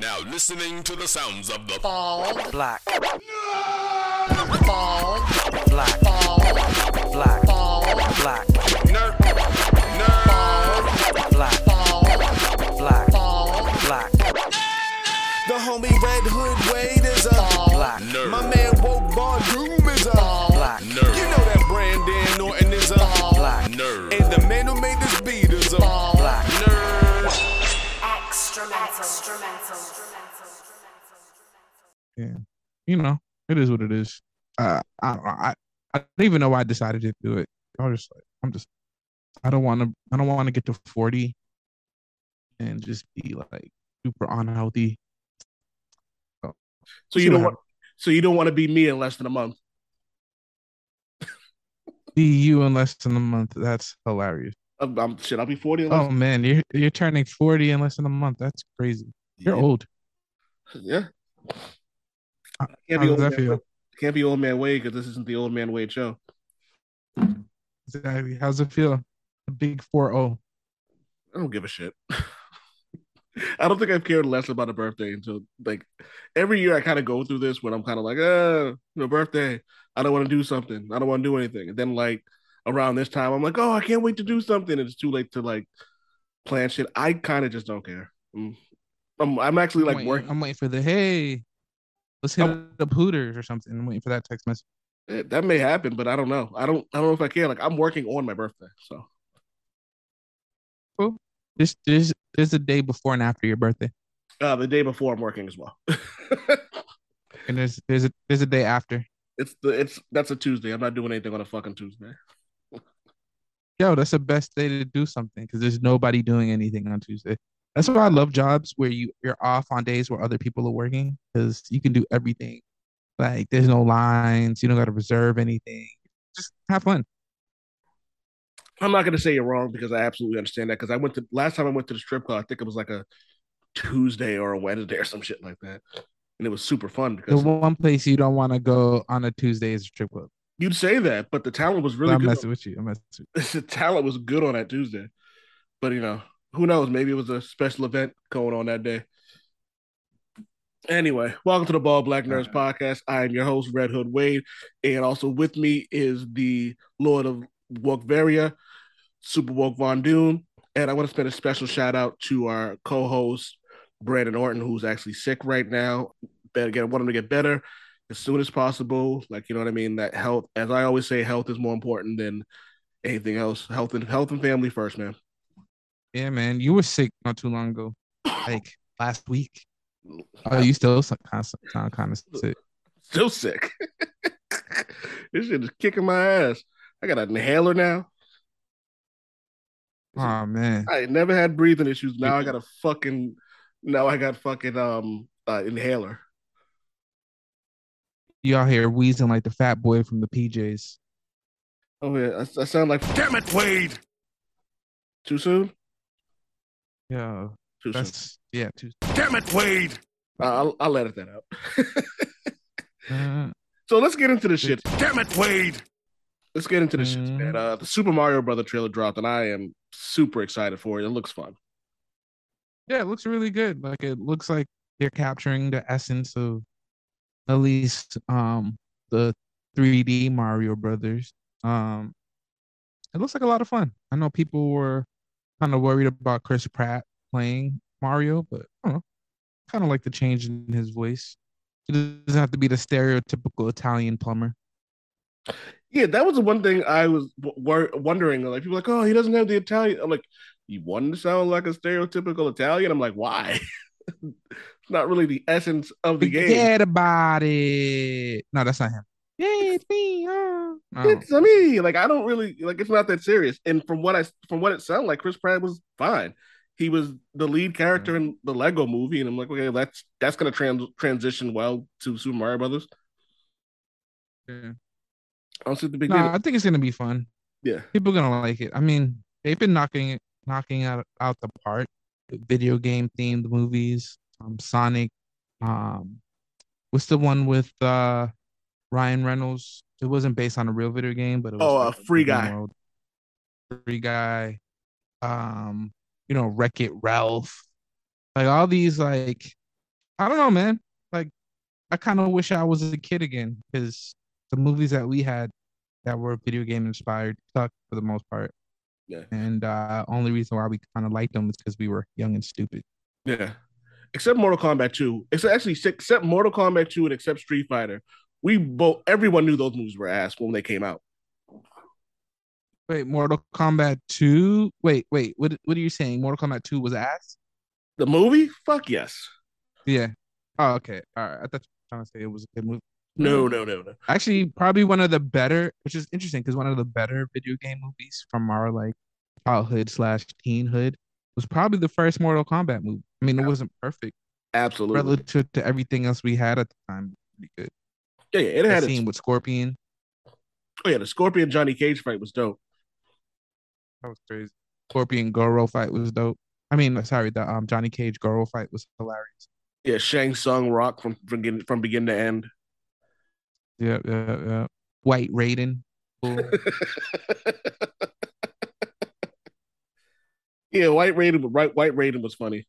now listening to the sounds of the Bald. Black. Bald. Black. Bald. Black. Bald. Black. nerd, nerd. Black. Bald. Black. Bald. Black. The homie Red Hood Wade is a. Black. Nerd. My man You know, it is what it is. Uh, I, I, I don't even know why I decided to do it. I was just like, I'm just, I don't want to, I don't want to get to 40 and just be like super unhealthy. So See you don't want. So you don't want to be me in less than a month. Be you in less than a month. That's hilarious. I'm, I'm shit. I'll be forty. In less Oh man, you're you're turning 40 in less than a month. That's crazy. You're Yeah. old. Yeah. How Can't be old that man, feel? can't be old man Wade because this isn't the old man Wade show. Exactly. How's it feel? A big oh. 4-0. I don't give a shit. I don't think I've cared less about a birthday until like every year I kind of go through this when I'm kind of like, uh, no birthday. I don't want to do something. I don't want to do anything. And then like around this time, I'm like, oh, I can't wait to do something. And it's too late to like plan shit. I kind of just don't care. Mm. I'm, I'm actually like I'm waiting, working. I'm waiting for the hey, let's hit I'm- up Hooters or something. I'm waiting for that text message. Eh, That may happen, but I don't know. I don't. I don't know if I can. Like I'm working on my birthday, so This this there's a day before and after your birthday, uh, the day before I'm working as well. and there's there's a there's a day after. it's the it's that's a Tuesday. I'm not doing anything on a fucking Tuesday. Yo, that's the best day to do something because there's nobody doing anything on Tuesday. That's why I love jobs where you you're off on days where other people are working because you can do everything. Like there's no lines, you don't got to reserve anything. Just have fun. I'm not gonna say you're wrong because I absolutely understand that. Because I went to last time I went to the strip club, I think it was like a Tuesday or a Wednesday or some shit like that, and it was super fun because The one place you don't want to go on a Tuesday is a strip club. you'd say that, but the talent was really good. I'm good. messing with you. I'm messing with you. the talent was good on that Tuesday, but you know who knows? Maybe it was a special event going on that day. Anyway, welcome to the Bald Black Nerds uh-huh. podcast. I am your host, Red Hood Wade, and also with me is the Lord of Wokveria, Super Woke Von Doom. And I want to spend a special shout out to our co-host, Brandon Orton, who's actually sick right now. Better get want him to get better as soon as possible. Like, you know what I mean? That health, as I always say, health is more important than anything else. Health and health and family first, man. You. Yeah, man, you were sick not too long ago, like last week. Oh, you still sound kind kind of sick. Still sick. this shit is kicking my ass. I got an inhaler now. Oh man, I never had breathing issues. Now I got a fucking. Now I got fucking um uh, inhaler. you out here wheezing like the fat boy from the PJs. Oh yeah, I, I sound like Damn it, Wade. too soon. Yeah, Too soon. that's yeah. Too, Damn it, Wade. Uh, I'll I'll edit that out. uh, so let's get into the shit. Damn it, Wade. Let's get into the shit, Mhm. man. Uh, the Super Mario Brother trailer dropped, and I am super excited for it. It looks fun. yeah, it looks really good. Like it looks like they're capturing the essence of at least um the 3D Mario Brothers. Um, it looks like a lot of fun. I know people were kind of worried about Chris Pratt playing Mario, but I don't know. Kind of like the change in his voice. He doesn't have to be the stereotypical Italian plumber. Yeah, that was the one thing I was wor- wondering. Like people like, oh, he doesn't have the Italian. I'm like, you want to sound like a stereotypical Italian? I'm like, why? it's not really the essence of the game. Forget about it. No, that's not him. Yeah, it's me. Oh. It's me. Like I don't really like. It's not that serious. And from what I from what it sounded like, Chris Pratt was fine. He was the lead character in the Lego Movie, and I'm like, okay, that's that's gonna trans- transition well to Super Mario Brothers. Yeah. I the big No. I think it's gonna be fun. Yeah, People are gonna like it. I mean, they've been knocking it, knocking out out the park. with Video game themed movies, um, Sonic, um, what's the one with uh Ryan Reynolds? It wasn't based on a real video game, but it was Oh, like uh, Free Guy. world. Free Guy, um, you know, Wreck It Ralph, like all these like I don't know, man. Like, I kind of wish I was a kid again because the movies that we had that were video game inspired sucked for the most part. Yeah. And uh only reason why we kind of liked them is because we were young and stupid. Yeah. Except Mortal Kombat 2. Except actually except Mortal Kombat 2 and except Street Fighter. We both everyone knew those movies were ass when they came out. Wait, Mortal Kombat 2? Wait, wait, what what are you saying? Mortal Kombat 2 was ass? The movie? Fuck yes. Yeah. Oh, okay. All right. I thought you were trying to say it was a good movie. No, no, no, no. Actually, probably one of the better, which is interesting because one of the better video game movies from our like childhood slash teenhood was probably the first Mortal Kombat movie. I mean, it wasn't perfect Absolutely. relative to everything else we had at the time. Pretty good. Yeah, yeah, it That had scene its, with Scorpion. Oh yeah, the Scorpion Johnny Cage fight was dope. That was crazy. Scorpion Goro fight was dope. I mean, sorry, the um Johnny Cage Goro fight was hilarious. Yeah, Shang Tsung rock from from begin, from begin to end. Yeah, yeah, yeah. White Raiden. Cool. yeah, White Raiden, right? White Raiden was funny.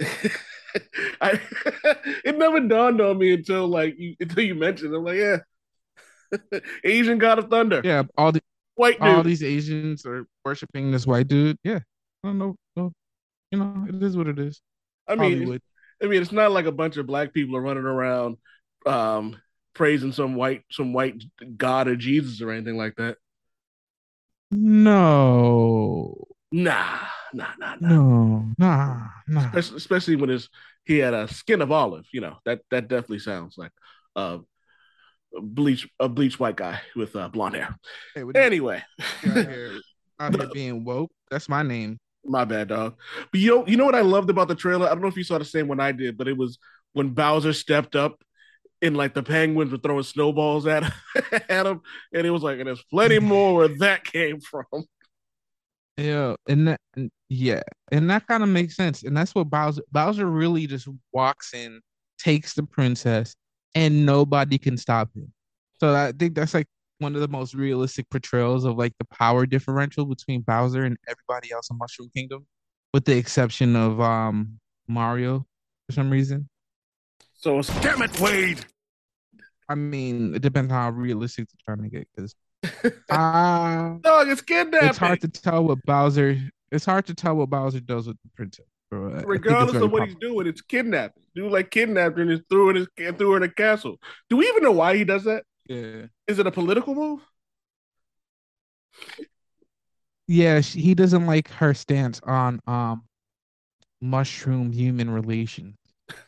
I, it never dawned on me until like you until you mentioned. it. I'm like, yeah, Asian God of Thunder, yeah, all the white dude. all these Asians are worshiping this white dude. Yeah, I don't know. No, you know, it is what it is. I mean, Hollywood. I mean, it's not like a bunch of black people are running around um, praising some white some white God or Jesus or anything like that. No, Nah, nah, nah, nah. no, nah, nah. Especially, especially when it's he had a skin of olive. You know that that definitely sounds like uh, a bleach a bleach white guy with uh, blonde hair. Hey, what are you Anyway, out here, out here being woke? That's my name. my bad, dog. But you know, you know what I loved about the trailer? I don't know if you saw the same one I did, but it was when Bowser stepped up and like the penguins were throwing snowballs at at him, and it was like, and there's plenty more where that came from. Yeah, and that, yeah, and that kind of makes sense. And that's what Bowser Bowser really just walks in, takes the princess, and nobody can stop him. So I think that's like one of the most realistic portrayals of like the power differential between Bowser and everybody else in Mushroom Kingdom, with the exception of um Mario for some reason. So Damn it, Wade! I mean, it depends how realistic they're trying to get because uh, dog, it's kidnapping. it's hard to tell what Bowser. It's hard to tell what Bowser does with the princess. Bro. I- I think it's Regardless of what he's doing, it's kidnapping. Dude, like kidnapped her and is threw in his threw her in a castle. Do we even know why he does that? Yeah. Is it a political move? Yeah, she, he doesn't like her stance on um mushroom human relations.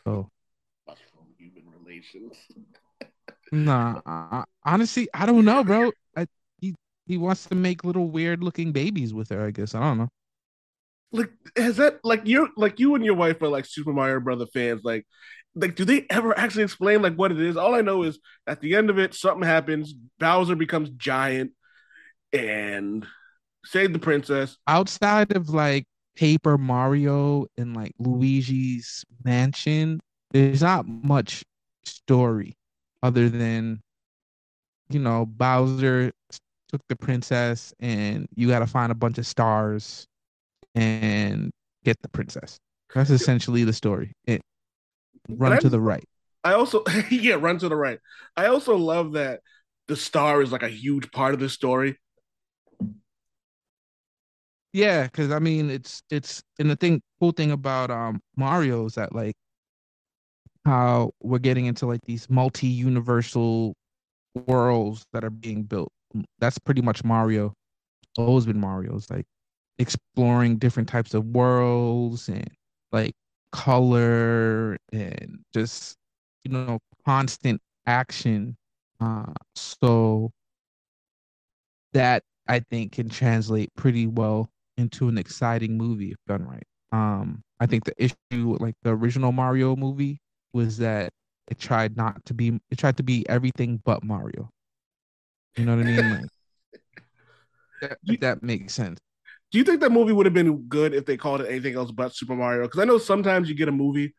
So mushroom Human relations. nah, I- honestly, I don't know, bro. He wants to make little weird looking babies with her. I guess I don't know. Like, has that like you like you and your wife are like Super Mario Brother fans? Like, like do they ever actually explain like what it is? All I know is at the end of it, something happens. Bowser becomes giant and save the princess. Outside of like Paper Mario and like Luigi's Mansion, there's not much story other than you know Bowser took the princess and you got to find a bunch of stars and get the princess. That's essentially the story. It run I to the right. I also yeah, run to the right. I also love that the star is like a huge part of the story. Yeah, because I mean it's it's and the thing cool thing about um Mario is that like how we're getting into like these multi-universal worlds that are being built. That's pretty much Mario. Always been Mario's like exploring different types of worlds and like color and just you know constant action. Uh so that I think can translate pretty well into an exciting movie if done right. Um, I think the issue with like the original Mario movie was that it tried not to be it tried to be everything but Mario. You know what I mean? Like that, if that makes sense. Do you think that movie would have been good if they called it anything else but Super Mario? Because I know sometimes you get a movie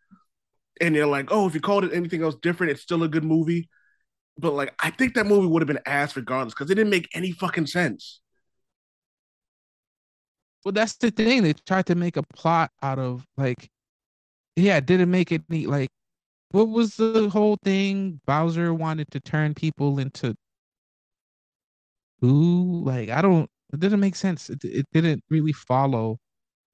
and you're like, oh, if you called it anything else different, it's still a good movie. But like, I think that movie would have been ass regardless because it didn't make any fucking sense. Well, that's the thing. They tried to make a plot out of like yeah, it didn't make it neat. Like, what was the whole thing? Bowser wanted to turn people into who? Like, I don't. It didn't make sense. It, it didn't really follow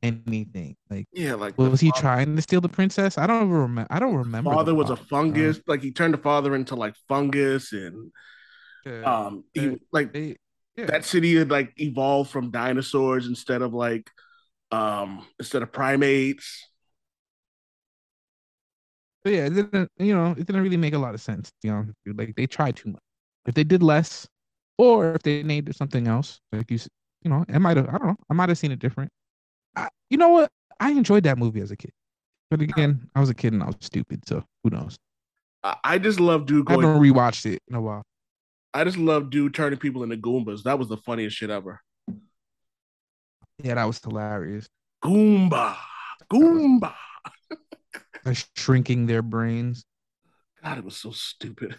anything. Like, Yeah, like was he father- trying to steal the princess? I don't remember. I don't remember. the Father was a fungus. Like he turned the father into like fungus, and Uh, um, he like they- yeah. that city had like evolved from dinosaurs instead of like um instead of primates. But yeah, it didn't. You know, it didn't really make a lot of sense. You know, like they tried too much. If they did less, or if they named it something else, like you, you know, it might have. I don't know. I might have seen it different. I, you know what? I enjoyed that movie as a kid, but again, I was a kid and I was stupid, so who knows? I, just love dude Going, I haven't rewatched it in a while. I just love dude turning people into Goombas. That was the funniest shit ever. Yeah, that was hilarious. Goomba, Goomba. Like shrinking their brains. God, it was so stupid.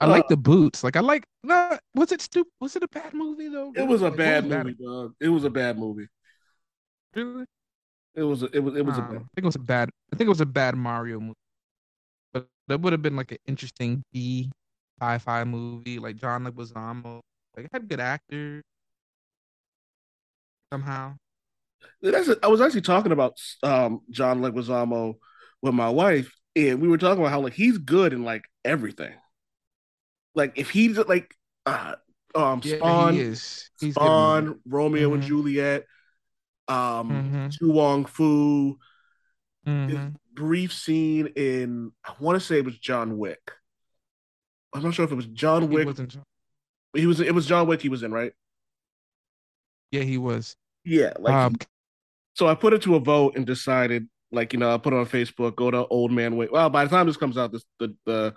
I Uh, like the boots. Like I like. Nah, was it stupid? Was it a bad movie though? It was a bad was movie, dog. It was a bad movie. Really? It was. A, it was. It was a. Um, bad- I think it was a bad. I think it was a bad Mario movie, but that would have been like an interesting B sci-fi movie, like John Leguizamo. Like it had good actors. Somehow, That's I was actually talking about um, John Leguizamo with my wife, and we were talking about how like he's good in like everything. Like if he's like uh, um, yeah, Spawn, he is. He's Spawn, Romeo and Mhm. Juliet, um, Mhm. To Wong Foo, Mhm. brief scene in I want to say it was John Wick. I'm not sure if it was John Wick. wasn't. He was. It was John Wick. He was in right. Yeah, he was. Yeah, like um, So I put it to a vote and decided, like, you know, I put it on Facebook, go to Old Man Wade. Well, by the time this comes out, this the, the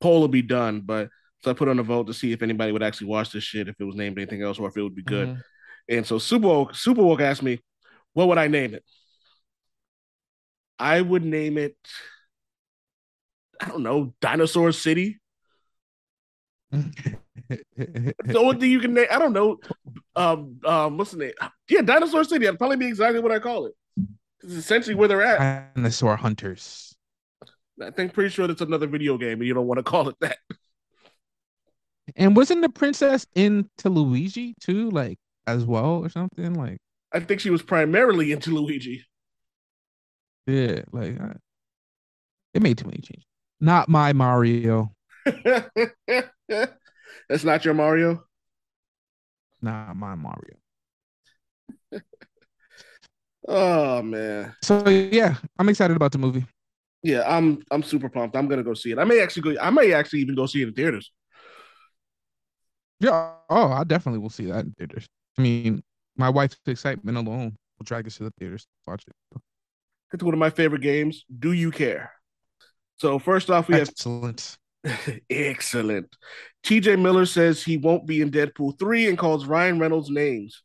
poll will be done. But so I put on a vote to see if anybody would actually watch this shit, if it was named anything else, or if it would be good. mhm. And so Super Woke, Super Woke asked me, what would I name it? I would name it, I don't know, Dinosaur City. The only thing you can name, I don't know, um, um, what's the name? Yeah, Dinosaur City. That'd probably be exactly what I call it. It's essentially where they're at. Dinosaur hunters. I think pretty sure that's another video game, and you don't want to call it that. And wasn't the princess into Luigi too, like as well or something? Like, I think she was primarily into Luigi. yeah, like uh, it made too many changes. Not my Mario. that's not your Mario. Not my Mario. Oh man, So yeah, I'm excited about the movie. yeah, I'm I'm super pumped. I'm gonna go see it. I may actually go. I may actually even go see it in theaters. Yeah. Oh, I definitely will see that in theaters. I mean, my wife's excitement alone will drag us to the theaters to watch it. It's one of my favorite games. Do you care? So first off, we have Excellent. excellent. T.J. Miller says he won't be in Deadpool three and calls Ryan Reynolds names.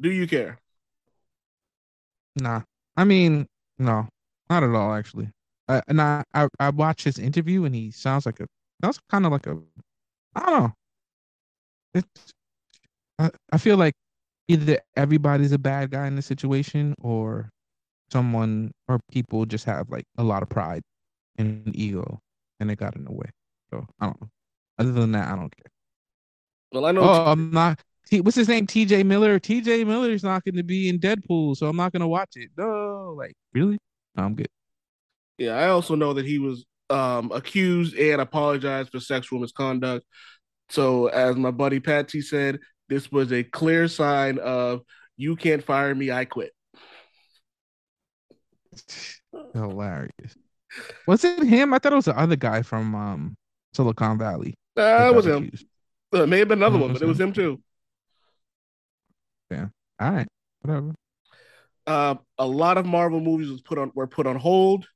Do you care? Nah, I mean, no, not at all. Actually, uh, and I, I I watched his interview and he sounds like a sounds kind of like a I don't know. I, I feel like either everybody's a bad guy in the situation or someone or people just have like a lot of pride and ego and it got in the way. So I don't know. Other than that, I don't care. Well, I know. Oh, I'm not. T, what's his name? T.J. Miller. T.J. Miller's not going to be in Deadpool, so I'm not going to watch it. No, like really? No, I'm good. Yeah, I also know that he was um, accused and apologized for sexual misconduct. So, as my buddy Patsy said, this was a clear sign of you can't fire me, I quit. Hilarious. Was it him? I thought it was the other guy from um Silicon Valley. Uh, that it was him. accused. Uh, it may have been another one, but it was him? too. Yeah. All right, whatever. Uh, a lot of Marvel movies was put on were put on hold.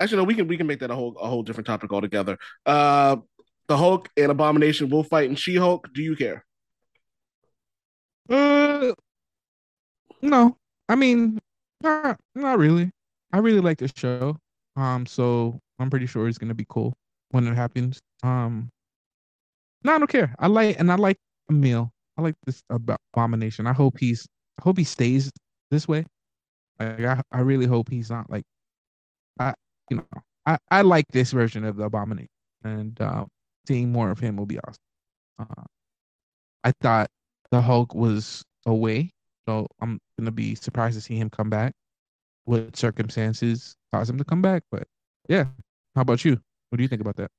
Actually, no, we can we can make that a whole a whole different topic altogether. Uh, the Hulk and Abomination will fight in She Hulk. Do you care? Uh, no, I mean, not not really. I really like the show. Um, so I'm pretty sure it's gonna be cool when it happens. Um, no, I don't care. I like and I like Emil. I like this Abomination. I hope he's. I hope he stays this way. Like I, I really hope he's not like I you know, I, I like this version of the abomination and uh, seeing more of him will be awesome. Uh, I thought the Hulk was away, so I'm gonna be surprised to see him come back. What circumstances cause him to come back? But yeah, how about you? What do you think about that?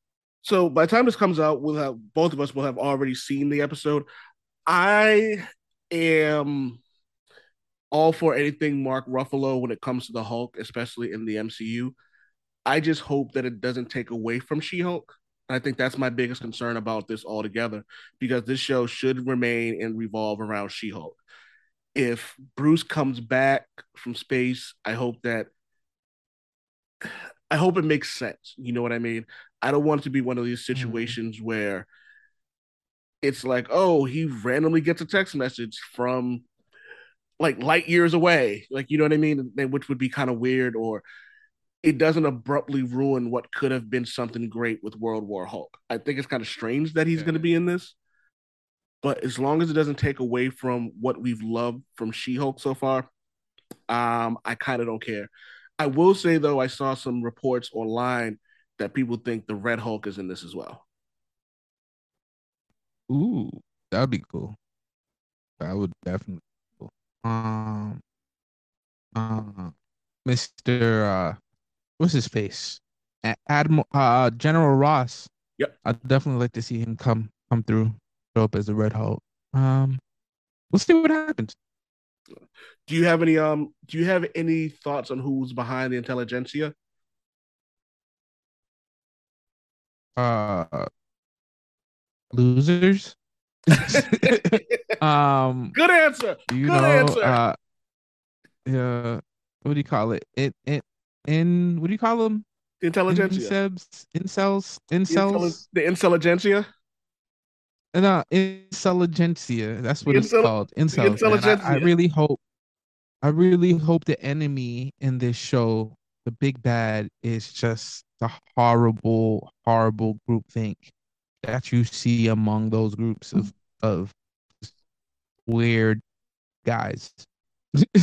So by the time this comes out, we'll have both of us will have already seen the episode. I am all for anything Mark Ruffalo when it comes to the Hulk, especially in the MCU. I just hope that it doesn't take away from She Hulk. I think that's my biggest concern about this altogether because this show should remain and revolve around She Hulk. If Bruce comes back from space, I hope that I hope it makes sense. You know what I mean? I don't want it to be one of these Mm-hmm. situations mm-hmm. where it's like, oh, he randomly gets a text message from like light years away, like you know what I mean, which would be kind of weird, or it doesn't abruptly ruin what could have been something great with World War Hulk. I think it's kind of strange that he's yeah. going to be in this, but as long as it doesn't take away from what we've loved from She Hulk so far, um, I kind of don't care. I will say though, I saw some reports online that people think the Red Hulk is in this as well. Ooh, that'd be cool. That would definitely be cool. Um, uh, Mr. Uh, what's his face? Admiral uh General Ross. Yep. I'd definitely like to see him come come through, show up as a Red Hulk. Um we'll see what happens. Do you have any um do you have any thoughts on who's behind the Intelligencia? Uh losers. um good answer. You good know, answer. Uh, yeah, what do you call it? It it in what do you call them? The Intelligencia. Incels, incels, incels. The Intelligencia. No, Intelligencia. That's what the it's called. Incels. Intelligencia. I, I really hope. I really hope the enemy in this show, the big bad, is just the horrible, horrible group think that you see among those groups of of weird guys.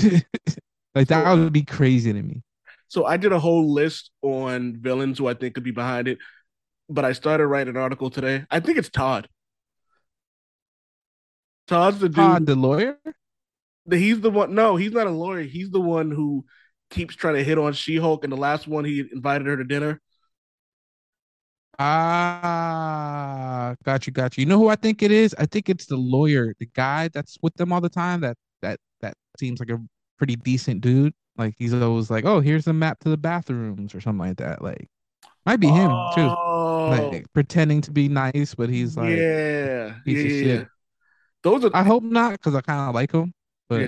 like that would be crazy to me. So I did a whole list on villains who I think could be behind it, but I started writing an article today. I think it's Todd. Todd's the dude. Todd, the lawyer. He's the one. No, he's not a lawyer. He's the one who keeps trying to hit on She-Hulk. And the last one, he invited her to dinner. Ah, got you, got you. You know who I think it is? I think it's the lawyer, the guy that's with them all the time. That that that seems like a pretty decent dude. Like he's always like, "Oh, here's a map to the bathrooms" or something like that. Like, might be him oh, too, like pretending to be nice, but he's like, yeah, piece yeah, of yeah. shit. Those are. I hope not, because I kind of like him. But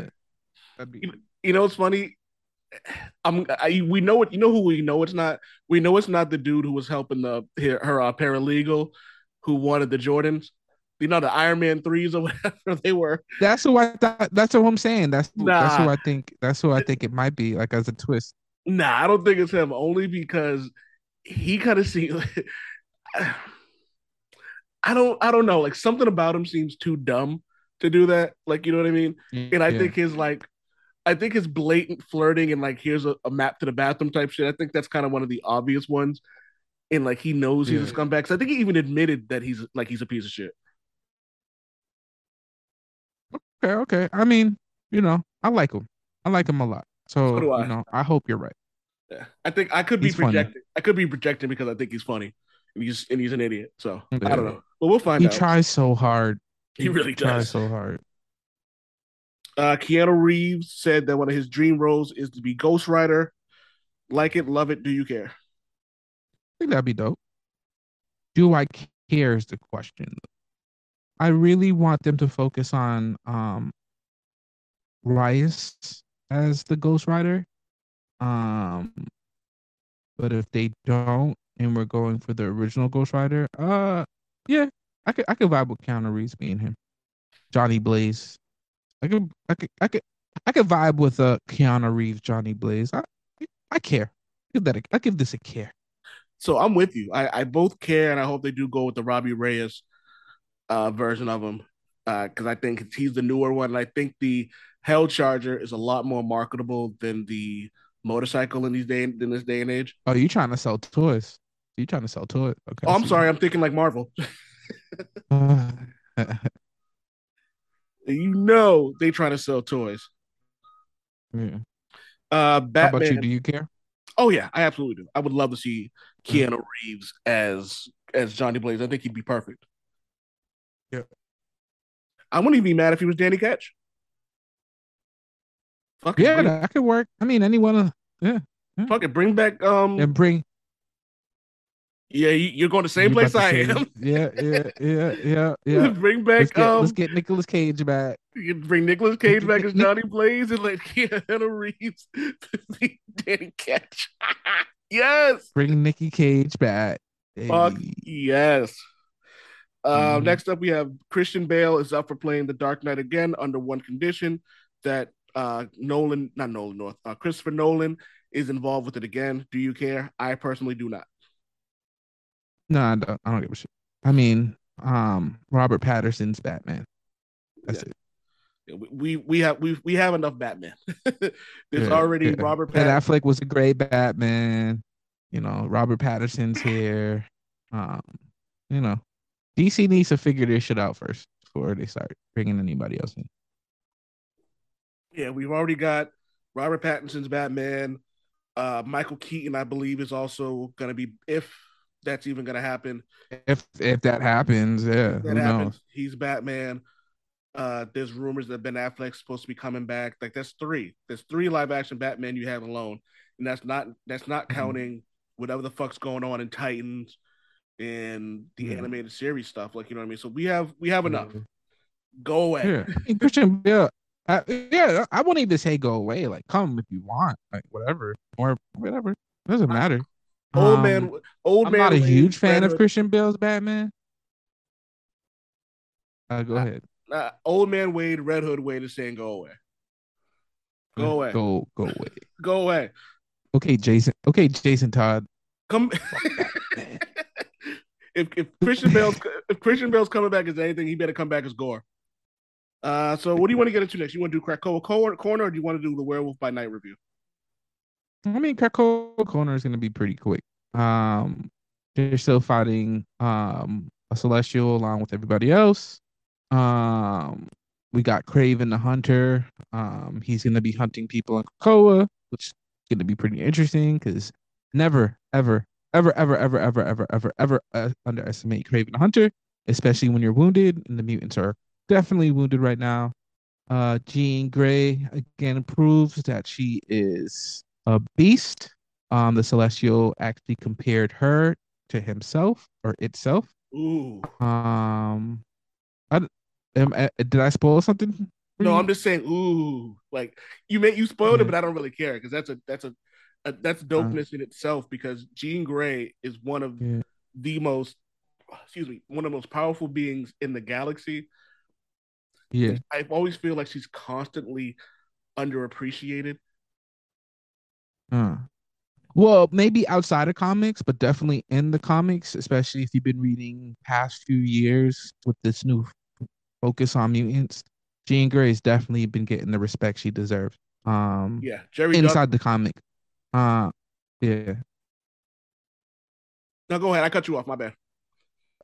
Yeah. be You, you know what's funny? I'm. I, we know it. You know who we know it's not. We know it's not the dude who was helping the her, her uh, paralegal who wanted the Jordans. You know the Iron Man threes or whatever they were. that's who I thought. That's what I'm saying. That's that's who I think. That's who I think it might be. Like as a twist. Nah, I don't think it's him. Only because he kind of seems. I don't. I don't know. Like something about him seems too dumb to do that. Like you know what I mean. And I Yeah. think his like, I think his blatant flirting and like here's a, a map to the bathroom type shit. I think that's kind of one of the obvious ones. And like he knows he's a Yeah. So I think he even admitted that he's like he's a piece of shit. Okay, okay. I mean, you know, I like him. I like him a lot. So, So do I. you know, I hope you're right. Yeah. I think I could be He's funny. projecting. I could be projecting because I think he's funny. And he's and he's an idiot. So I don't know. But we'll find He out. He tries so hard. He really tries does. so hard. Uh, Keanu Reeves said that one of his dream roles is to be Ghost Rider. Like it, love it. Do you care? I think that'd be dope. Do I care is the question. I really want them to focus on um Reyes as the Ghost Rider. Um but if they don't and we're going for the original Ghost Rider, uh yeah, I could I could vibe with Keanu Reeves being him. Johnny Blaze. I could I could I could I could vibe with uh Keanu Reeves, Johnny Blaze. I I care. Give that a, I give this a care. So I'm with you. I, I both care, and I hope they do go with the Robbie Reyes uh, version of him because I think he's the newer one. And I think the Hell Charger is a lot more marketable than the motorcycle in these day in this day and age. Oh, you trying to sell toys? You trying to sell toys? Okay. Oh, I'm sorry, I'm thinking like Marvel. you know they trying to sell toys. yeah. Uh How Batman. about you? Do you care? Oh yeah, I absolutely do. I would love to see Keanu Reeves as as Johnny Blaze. I think he'd be perfect. Yeah. I wouldn't even be mad if he was Danny Ketch. Fucking Yeah, bring, that could work. I mean, anyone. Uh, fucking bring back um and bring yeah, you, you're going the same place I say- am. Yeah, yeah, yeah, yeah, yeah. bring back Let's get um let's get Nicolas Cage back. you bring Nicolas Cage back as Johnny Blaze and let Keanu Reeves be Danny Ketch. yes. Bring Nicky Cage back. Fuck Hey. yes. Uh, Mhm. Next up, we have Christian Bale is up for playing the Dark Knight again under one condition that uh, Nolan, not Nolan North, uh, Christopher Nolan is involved with it again. Do you care? I personally do not. No, I don't. I don't give a shit. I mean, um, Robert Pattinson's Batman. That's Yeah. it. We we have we we have enough Batman. There's Yeah, already yeah. Robert Ben Pattinson. Affleck was a great Batman. You know, Robert Pattinson's here. Um, you know, DC needs to figure this shit out first before they start bringing anybody else in. Yeah, we've already got Robert Pattinson's Batman. Uh, Michael Keaton, I believe, is also going to be if that's even going to happen. If if that happens, yeah, that who happens. knows? He's Batman. Uh, there's rumors that Ben Affleck's supposed to be coming back. Like that's three. There's three live action Batman you have alone, and that's not that's not Mhm. counting whatever the fuck's going on in Titans and the Yeah. animated series stuff. Like you know what I mean. So we have we have enough. Yeah. Go away. Yeah, I Christian Bale. Uh, yeah, I wouldn't even say go away. Like, come if you want, like whatever or whatever. Doesn't matter. Old Um, man. Old man. I'm not a huge fan of Christian Bale's Batman. Uh, go Uh, ahead. uh, old man Wade. Red Hood Wade is saying go away. Go away. Go go away. Go away. Okay, Jason. Okay, Jason Todd. Come. if if Christian Bale's if Christian Bale's coming back as anything, he better come back as Gorr. Uh, so what do you want to get into next? You want to do Krakoa corner, or do you want to do the Werewolf by Night review? I mean, Krakoa Corner is gonna be pretty quick. Um, they're still fighting um a celestial along with everybody else. Um, we got Kraven the Hunter. Um, he's gonna be hunting people in Krakoa, which is gonna be pretty interesting because never, ever, ever, ever, ever, ever, ever, ever, ever uh, underestimate Kraven the Hunter, especially when you're wounded, and the mutants are definitely wounded right now. Uh, Jean Grey again proves that she is a beast. Um, the Celestial actually compared her to himself or itself. Ooh, Um, I, am, uh, did I spoil something? no. I'm just saying. Ooh, like you may you spoiled it, but I don't really care because that's a that's a, a that's dopeness in itself. Because Jean Grey is one of Yeah. the most, excuse me, one of the most powerful beings in the galaxy. yeah. I always feel like she's constantly underappreciated. Uh. Well, maybe outside of comics, but definitely in the comics, especially if you've been reading past few years with this new focus on mutants. Jean Grey's definitely been getting the respect she deserves. Um, Yeah, Jerry. Doug- inside the comic. Uh, yeah. no, go ahead. I cut you off. My bad.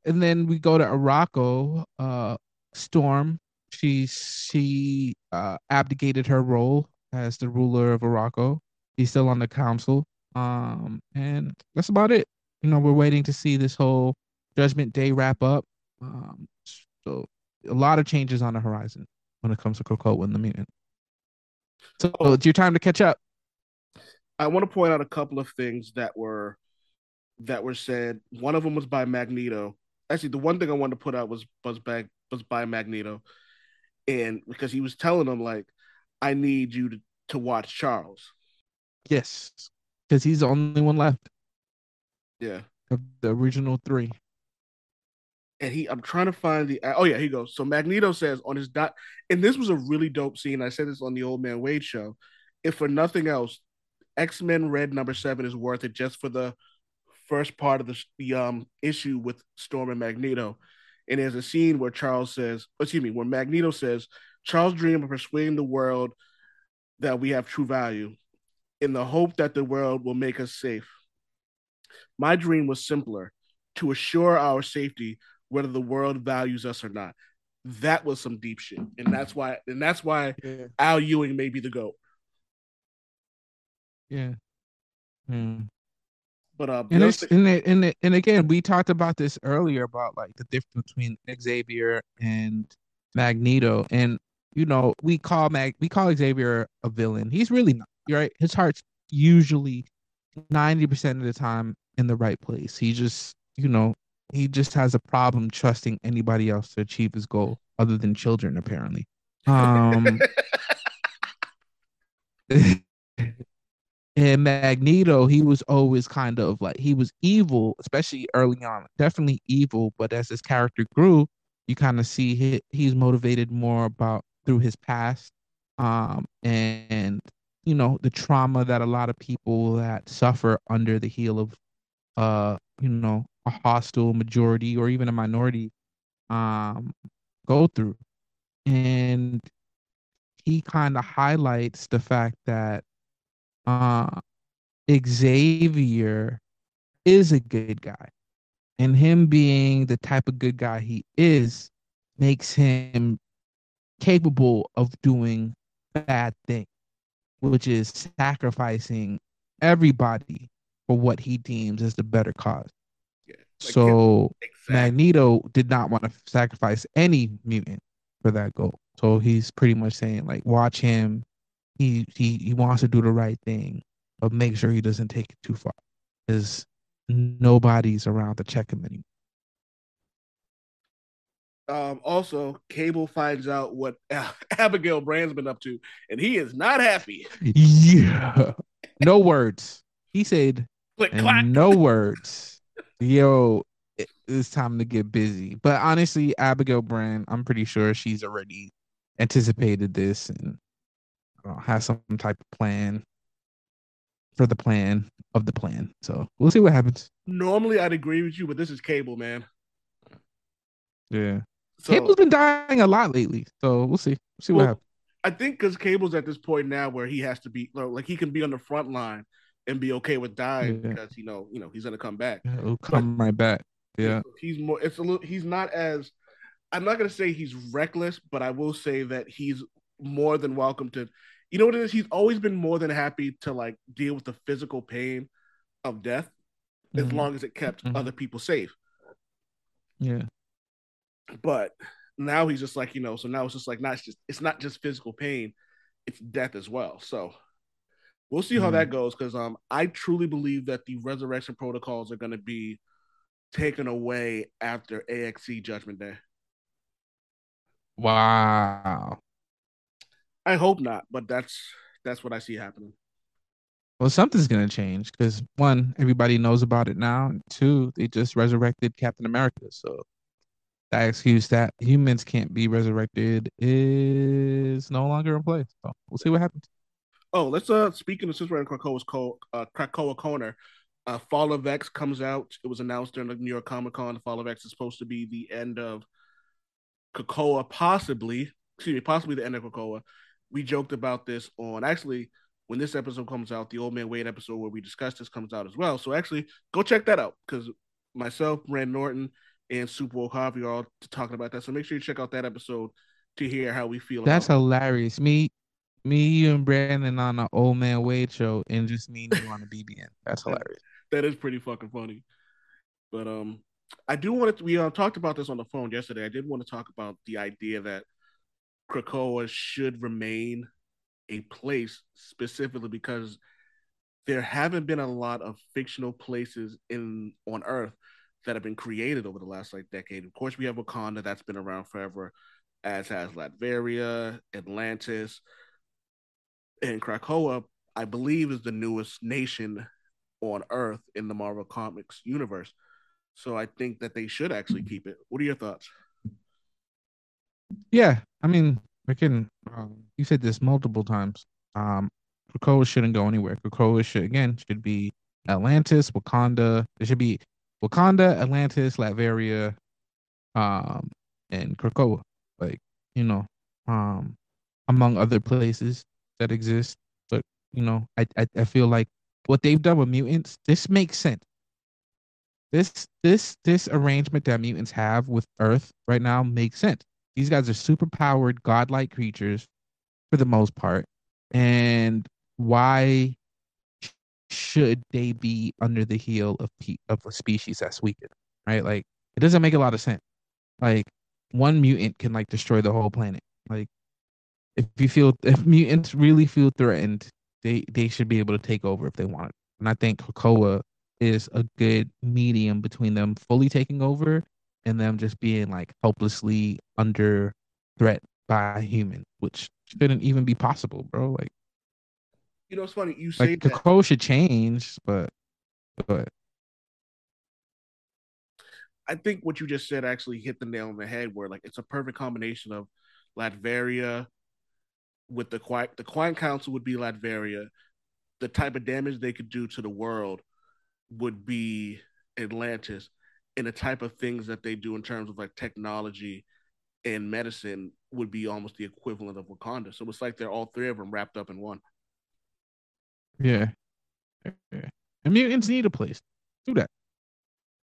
and then we go to Arakko, uh, Storm. She she uh, abdicated her role as the ruler of Arakko. He's still on the council. Um, and that's about it. You know, we're waiting to see this whole Judgment Day wrap up. Um, so a lot of changes on the horizon when it comes to Krakoa and the mutant. So Oh. it's your time to catch up. I want to point out a couple of things that were that were said. One of them was by Magneto. Actually, the one thing I wanted to put out was was by was by Magneto, and because he was telling them like, "I need you to to watch Charles." Yes, because he's the only one left Yeah, of the original three. and he I'm trying to find the oh yeah here he goes. So Magneto says on his dot, and this was a really dope scene. I said this on the Old Man Wade show. If for nothing else, X Men Red number seven is worth it just for the first part of the, the um issue with Storm and Magneto. And there's a scene where Charles says, excuse me, where Magneto says Charles dreamed of persuading the world that we have true value in the hope that the world will make us safe. My dream was simpler to assure our safety whether the world values us or not. That was some deep shit. And that's why and that's why Yeah. Al Ewing may be the GOAT. Yeah. Hmm. But uh And it's and it, and it, and again, we talked about this earlier about like the difference between Xavier and Magneto, and you know we call Mag we call Xavier a villain. He's really not. You're right. His heart's usually ninety percent of the time in the right place. He just you know he just has a problem trusting anybody else to achieve his goal, other than children apparently. Um. and Magneto, he was always kind of like he was evil, especially early on, definitely evil. But as his character grew, you kind of see he, he's motivated more about through his past, um, and you know the trauma that a lot of people that suffer under the heel of, uh, you know, a hostile majority or even a minority, um, go through, and he kind of highlights the fact that uh Xavier is a good guy. And him being the type of good guy he is makes him capable of doing bad things, which is sacrificing everybody for what he deems as the better cause. Yeah, like, So exactly. Magneto did not want to sacrifice any mutant for that goal. So he's pretty much saying like, watch him. He he he wants to do the right thing, but make sure he doesn't take it too far, because nobody's around to check him anymore. Um, also, Cable finds out what Abigail Brand's been up to, and he is not happy. Yeah, no words. He said, Click no words. Yo, it- it's time to get busy. But honestly, Abigail Brand, I'm pretty sure she's already anticipated this and uh, has some type of plan for the plan of the plan. So we'll see what happens. Normally, I'd agree with you, but this is Cable, man. Yeah, So Cable's been dying a lot lately, so we'll see. see what happens. I think because Cable's at this point now where he has to be like he can be on the front line and be okay with dying Yeah. because you know you know he's gonna come back. It'll come right back. Yeah, he's more. It's a little. He's not as. I'm not gonna say he's reckless, but I will say that he's more than welcome to. You know what it is? He's always been more than happy to like deal with the physical pain of death as Mhm. long as it kept Mhm. other people safe. yeah, But now he's just like you know. So now it's just like not just. It's not just physical pain. It's death as well. So we'll see how Mhm. that goes because um I truly believe that the resurrection protocols are going to be taken away after AXE Judgment Day. wow. I hope not, but that's that's what I see happening. Well, something's gonna change because one, everybody knows about it now. And two, they just resurrected Captain America, so that excuse that humans can't be resurrected is no longer in place. So we'll see what happens. Oh, let's uh speaking of since we're in Krakoa's co- uh, Krakoa corner, uh Fall of X comes out. It was announced during the New York Comic Con. Fall of X is supposed to be the end of Krakoa, possibly, excuse me, possibly the end of Krakoa. We joked about this on actually when this episode comes out, the Old Man Wade episode where we discussed this comes out as well. So actually go check that out because myself, Rand Norton, and Super Bowl Harvey are all talking about that. So make sure you check out that episode to hear how we feel That's about it. hilarious. Me, me, you, and Brandon on the Old Man Wade show, and just me and you on the BBN. That's hilarious. that is pretty fucking funny. But um, I do want to. We uh, talked about this on the phone yesterday. I did want to talk about the idea that Krakoa should remain a place specifically because there haven't been a lot of fictional places in on Earth that have been created over the last like decade. Of course, we have Wakanda that's been around forever, as has Latveria, Atlantis, and Krakoa. I believe is the newest nation on Earth in the Marvel Comics universe. So I think that they should actually keep it. What are your thoughts? Yeah, I mean, we can. Um, you said this multiple times. Um, Krakoa shouldn't go anywhere. Krakoa should again should be Atlantis, Wakanda. It should be Wakanda, Atlantis, Latveria, um, and Krakoa. Like you know, um, among other places that exist. But you know, I, I I feel like what they've done with mutants, this makes sense. This this this arrangement that mutants have with Earth right now makes sense. These guys are super powered, godlike creatures for the most part. And why should they be under the heel of pe- of a species that's weakened? Right? Like it doesn't make a lot of sense. Like one mutant can like destroy the whole planet. Like if you feel if mutants really feel threatened, they they should be able to take over if they want. And I think Krakoa is a good medium between them fully taking over and them just being like helplessly under threat by humans, which shouldn't even be possible, bro. Like You know, it's funny you say like that. Krakoa should change, but but I think what you just said actually hit the nail on the head. Where like it's a perfect combination of Latveria with the quiet. The Quiet Council would be Latveria. The type of damage they could do to the world would be Atlantis, and the type of things that they do in terms of like technology and medicine would be almost the equivalent of Wakanda. So it's like they're all three of them wrapped up in one. yeah. yeah. And mutants need a place. Do that.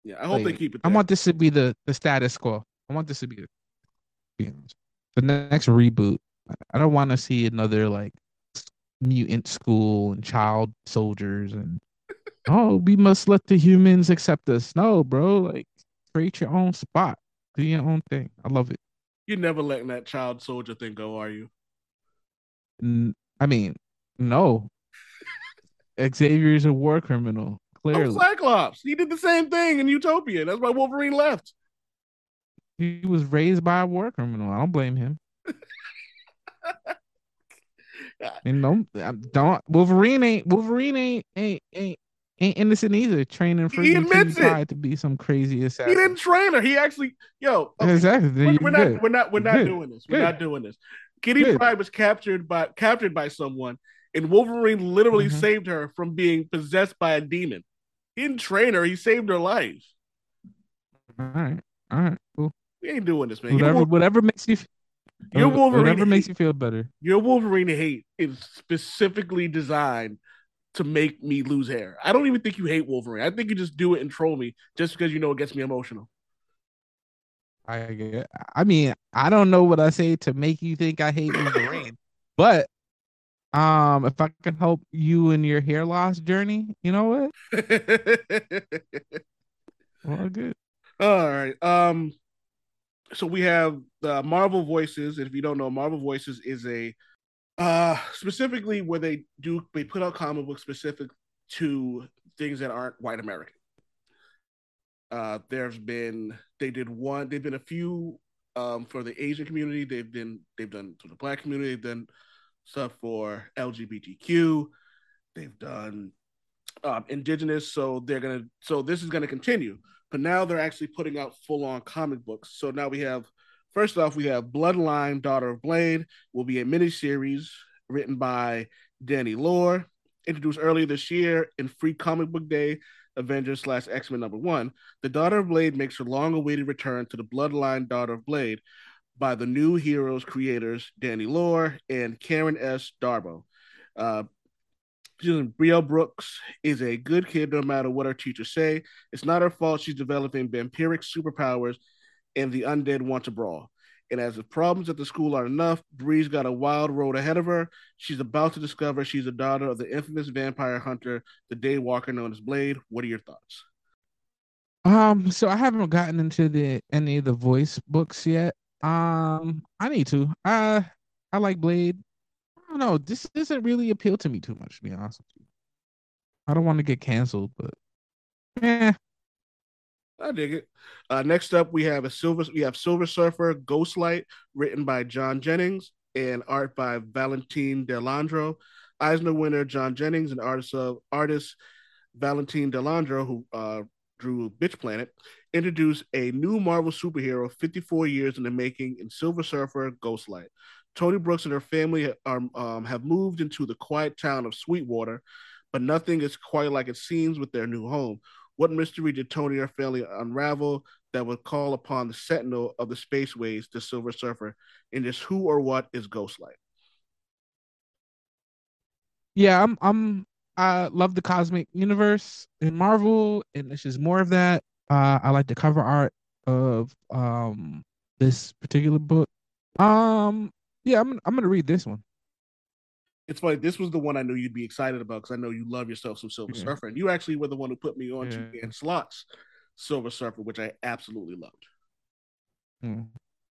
Yeah, I hope they Like, keep it. I want this to be the the status quo. I want this to be the, the next reboot. I- I don't want to see another like mutant school and child soldiers and oh we must let the humans accept us. No, bro, like create your own spot, do your own thing. I love it. You're never letting that child soldier thing go, are you? N- I mean, no. Xavier's a war criminal. Oh, Clearly, Cyclops. He did the same thing in Utopia. That's why Wolverine left. he was raised by a war criminal. I don't blame him. And no, don't Wolverine ain't Wolverine ain't ain't ain't, ain't innocent either. Training for He admits it. To be some crazy assassin. He didn't train her. He actually, yo, okay, Exactly. We're, we're not, we're not, we're not doing this. We're Good. not doing this. Kitty Good. Pryde was captured by captured by someone, and Wolverine literally Mhm. saved her from being possessed by a demon. He didn't train her. He saved her life. All right. All right. Cool. We ain't doing this, man. Whatever whatever makes you your Wolverine, whatever makes hate, you feel better. your Wolverine hate is specifically designed to make me lose hair. I don't even think you hate Wolverine. I think you just do it and troll me just because you know it gets me emotional. I get I mean, I don't know what I say to make you think I hate Wolverine, but um if I can help you in your hair loss journey, you know what? Well good. All right. Um, so we have the Marvel Voices. If you don't know, Marvel Voices is a uh specifically where they do they put out comic books specific to things that aren't white American. Uh, there's been they did one. They've been a few um for the Asian community. They've been they've done for the Black community. They've done stuff for LGBTQ. They've done um, indigenous. So they're gonna. So this is gonna continue but now they're actually putting out full on comic books. So now we have, first off, we have Bloodline, Daughter of Blade, will be a miniseries written by Danny Lore, introduced earlier this year in Free Comic Book Day, Avengers slash X Men number one. The Daughter of Blade makes her long awaited return to the Bloodline, Daughter of Blade by the new heroes creators, Danny Lore and Karen S. Darboe. Uh, Brielle Brooks is a good kid no matter what her teachers say. It's not her fault she's developing vampiric superpowers and the undead want to brawl. And as the problems at the school aren't enough, Bree's got a wild road ahead of her. She's about to discover she's the daughter of the infamous vampire hunter, the Daywalker known as Blade. What are your thoughts? Um, so I haven't gotten into the any of the voice books yet. Um, I need to. Uh, I like Blade. I don't know. This doesn't really appeal to me too much, to be honest with you. I don't want to get canceled, but eh. I dig it. Uh, next up, we have a silver. We have Silver Surfer Ghostlight, written by John Jennings and art by Valentine De Landro. Eisner winner John Jennings and artist of artist Valentine De Landro, who uh, drew Bitch Planet, introduced a new Marvel superhero 54 years in the making in Silver Surfer Ghostlight. Tony Brooks and her family are, um, have moved into the quiet town of Sweetwater, but nothing is quite like it seems with their new home. What mystery did Tony and her family unravel? that would call upon the sentinel of the spaceways, the Silver Surfer, in this who or what is Ghostlight. Yeah, I'm I'm I love the cosmic universe in Marvel, and it's just more of that. Uh, I like the cover art of um this particular book. Um, yeah, I'm I'm gonna read this one. It's funny. This was the one I knew you'd be excited about because I know you love yourself some Silver Yeah. Surfer, and you actually were the one who put me on to. Dan Slott's Silver Surfer, which I absolutely loved. Mm,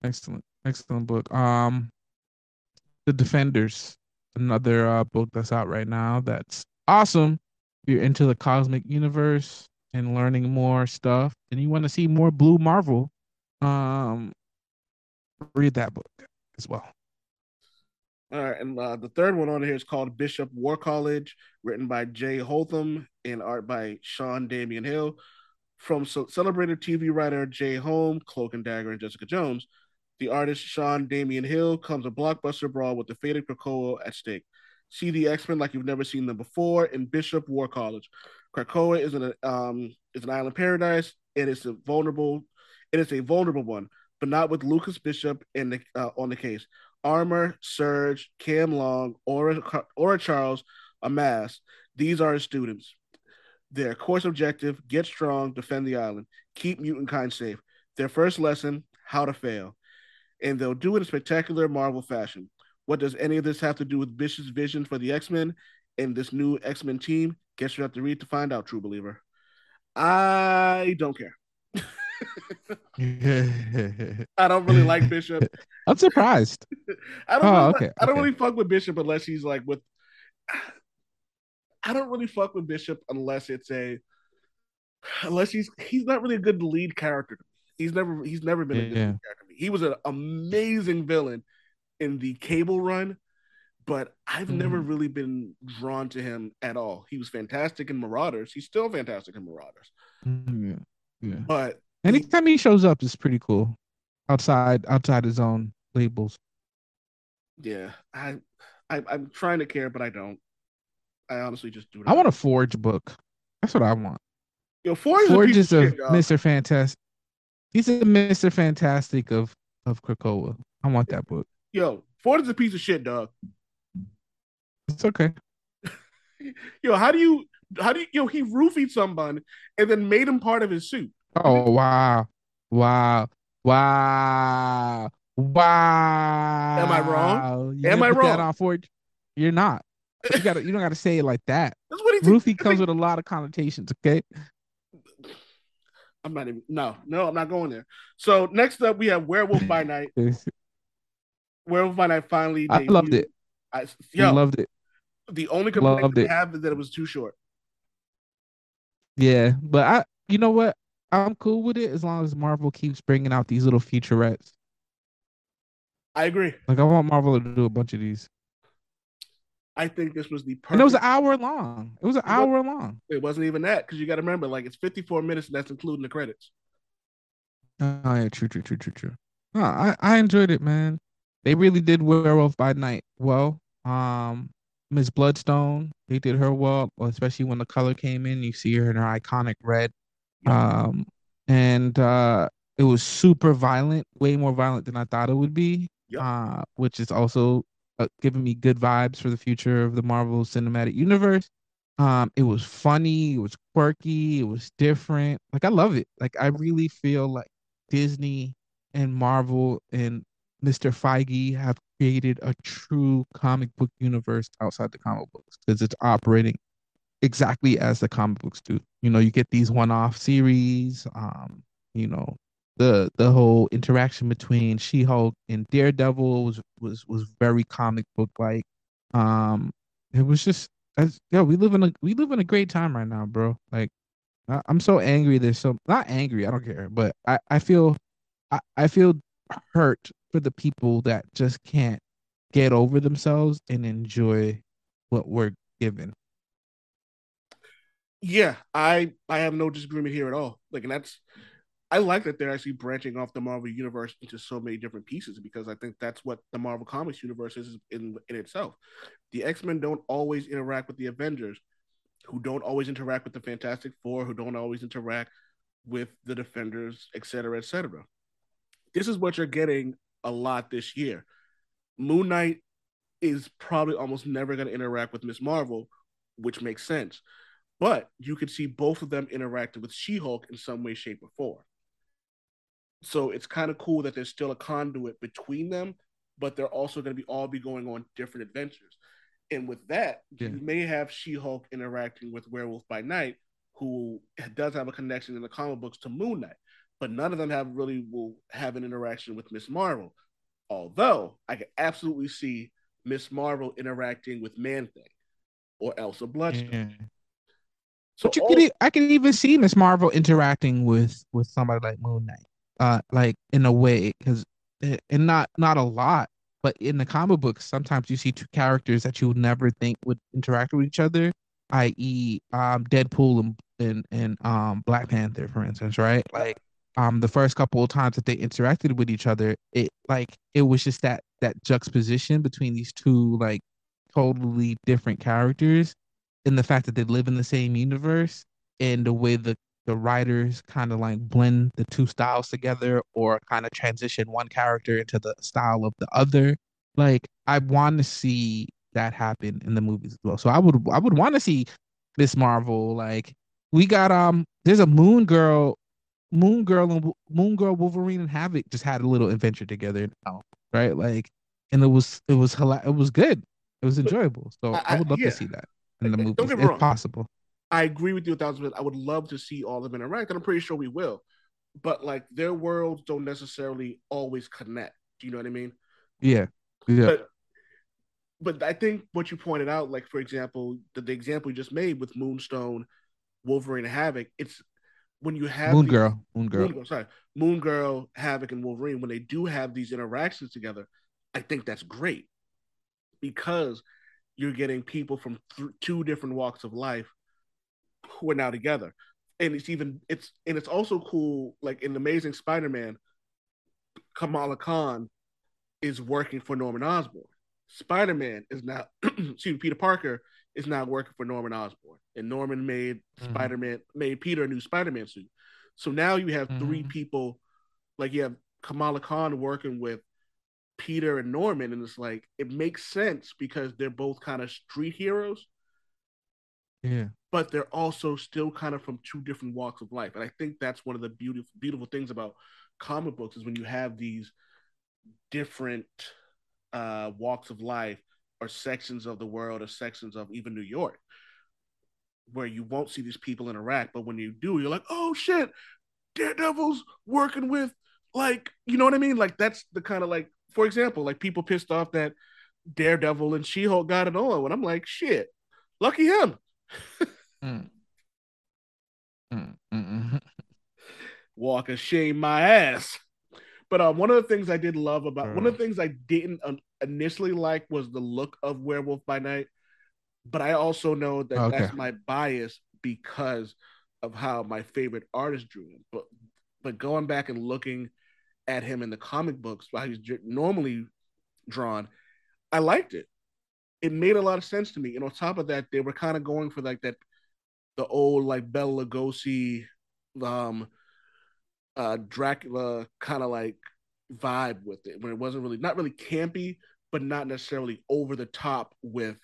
excellent, excellent book. Um, The Defenders, another uh, book that's out right now. That's awesome. If you're into the cosmic universe and learning more stuff, and you want to see more Blue Marvel, um, read that book as well. All right, and uh, the third one on here is called Bishop War College, written by Jay Holtham and art by Sean Damian Hill. From ce- celebrated TV writer Jay Holm, Cloak and Dagger, and Jessica Jones, the artist Sean Damian Hill comes a blockbuster brawl with the fate of Krakoa at stake. See the X Men like you've never seen them before in Bishop War College. Krakoa is an um is an island paradise. It is a vulnerable, it is a vulnerable one, but not with Lucas Bishop in the uh, on the case. Armor, Surge, Cam Long, Aura, Aura Charles, Amass. These are his students. Their course objective get strong, defend the island, keep mutant kind safe. Their first lesson how to fail. And they'll do it in spectacular Marvel fashion. What does any of this have to do with Bishop's vision for the X Men and this new X Men team? Guess you have to read to find out, true believer. I don't care. I don't really like Bishop. I'm surprised. I don't. Oh, really, okay, I don't okay. really fuck with Bishop unless he's like with. I don't really fuck with Bishop unless it's a, unless he's he's not really a good lead character. He's never he's never been a good Yeah. lead character. to me. He was an amazing villain in the Cable run, but I've never Mhm. really been drawn to him at all. He was fantastic in Marauders. He's still fantastic in Marauders, Mm, yeah, yeah. but Anytime he shows up, is pretty cool. Outside, outside his own labels. yeah, I, I I'm trying to care, but I don't. I honestly just do. I want a Forge book. That's what I want. Yo, Forge, Forge is a a shit. Mr. Fantastic. He's a Mr. Fantastic of of Krakoa. I want that book. Yo, Forge is a piece of shit, dog. It's okay. Yo, how do you how do you yo he roofied someone and then made him part of his suit? Oh wow, wow, wow, wow. Am I wrong? You Am I wrong? on Forge? You're not. You gotta. You don't gotta say it like that. That's what he Roofie comes with a lot of connotations. Okay. I'm not even no, no, I'm not going there. So next up we have Werewolf by Night. Werewolf by Night finally I loved it. I, I yo, loved it. the only complaint loved I have is that it was too short. Yeah, but I. You know what? I'm cool with it as long as Marvel keeps bringing out these little featurettes. I agree. Like I want Marvel to do a bunch of these. I think this was the perfect. And it was an hour long. It was an It hour long. it wasn't even that because you got to remember, like it's 54 minutes and that's including the credits. Oh yeah, true, true, true, true, true. No, I I enjoyed it, man. They really did Werewolf by Night well. Um, Miss Bloodstone, they did her well, especially when the color came in. You see her in her iconic red. Um, and uh, it was super violent, way more violent than I thought it would be. Yep. Uh, which is also uh, giving me good vibes for the future of the Marvel Cinematic Universe. Um, it was funny, it was quirky, it was different. Like I love it. Like I really feel like Disney and Marvel and Mr. Feige have created a true comic book universe outside the comic books because it's operating exactly as the comic books do. You know, you get these one-off series, um, you know, the the whole interaction between She-Hulk and Daredevil was was was very comic book like. Um, it was just as yo, we live in a we live in a great time right now, bro. Like I, I'm so angry. There's so not angry. I don't care, but I I feel I, I feel hurt for the people that just can't get over themselves and enjoy what we're given. Yeah, I I have no disagreement here at all. Like, and that's I like that they're actually branching off the Marvel universe into so many different pieces because I think that's what the Marvel Comics universe is in in itself. The X Men don't always interact with the Avengers, who don't always interact with the Fantastic Four, who don't always interact with the defenders, et cetera, et cetera. This is what you're getting a lot this year. Moon Knight is probably almost never going to interact with Miss Marvel, which makes sense. But you could see both of them interacting with She Hulk in some way, shape, or form. So it's kind of cool that there's still a conduit between them, but they're also going to be all be going on different adventures. And with that, Yeah. you may have She Hulk interacting with Werewolf by Night, who does have a connection in the comic books to Moon Knight, but none of them have really will have an interaction with Miss Marvel. Although I can absolutely see Miss Marvel interacting with Man Thing or Elsa Bloodstone. Yeah. So But you all- could, I can even see Miss Marvel interacting with with somebody like Moon Knight, uh, like in a way, because and not not a lot, but in the comic books, sometimes you see two characters that you would never think would interact with each other, i.e., um, Deadpool and and and um Black Panther, for instance, right? Like, um, the first couple of times that they interacted with each other, it like it was just that that juxtaposition between these two like totally different characters in the fact that they live in the same universe and the way the the writers kind of like blend the two styles together or kind of transition one character into the style of the other like i want to see that happen in the movies as well. So i would i would want to see miss marvel like we got um there's a moon girl moon girl and moon girl wolverine and havoc just had a little adventure together now right? Like and it was it was it was good. It was enjoyable. So I- i, I- would love yeah. to see that in the Don't get me if wrong. possible I agree with you a thousand percent. I would love to see all of them interact, and I'm pretty sure we will. But like their worlds don't necessarily always connect. Do you know what I mean? Yeah. Yeah. But but I think what you pointed out, like for example, the, the example you just made with Moonstone, Wolverine, and Havoc, it's when you have Moon these- Girl. Moon Girl. Moon Girl, sorry, Moon Girl, Havoc, and Wolverine, when they do have these interactions together, I think that's great because you're getting people from th- two different walks of life who are now together, and it's even it's and it's also cool. Like in Amazing Spider-Man, Kamala Khan is working for Norman Osborn. Spider-Man is now, excuse me, Peter Parker is now working for Norman Osborn, and Norman made Mhm. Spider-Man made Peter a new Spider-Man suit. So now you have three Mhm. people, like you have Kamala Khan working with Peter and Norman, and it's like it makes sense because they're both kind of street heroes, Yeah. but they're also still kind of from two different walks of life. And I think that's one of the beautiful beautiful things about comic books is when you have these different uh walks of life or sections of the world or sections of even New York where you won't see these people interact, but when you do, you're like, oh shit, Daredevil's working with like, you know what I mean? Like that's the kind of like, for example, like people pissed off that Daredevil and She-Hulk got it on. And I'm like, shit, lucky him. Mm. Mm, mm, mm. walk and shame my ass. But uh, one of the things I did love about one of the things I didn't um, initially like was the look of Werewolf by Night. But I also know that Okay. that's my bias because of how my favorite artist drew him. But but going back and looking at him in the comic books, how he's normally drawn, I liked it. It made a lot of sense to me. And on top of that, they were kind of going for like that, the old like Bela Lugosi, um, uh Dracula kind of like vibe with it when it wasn't really not really campy, but not necessarily over the top with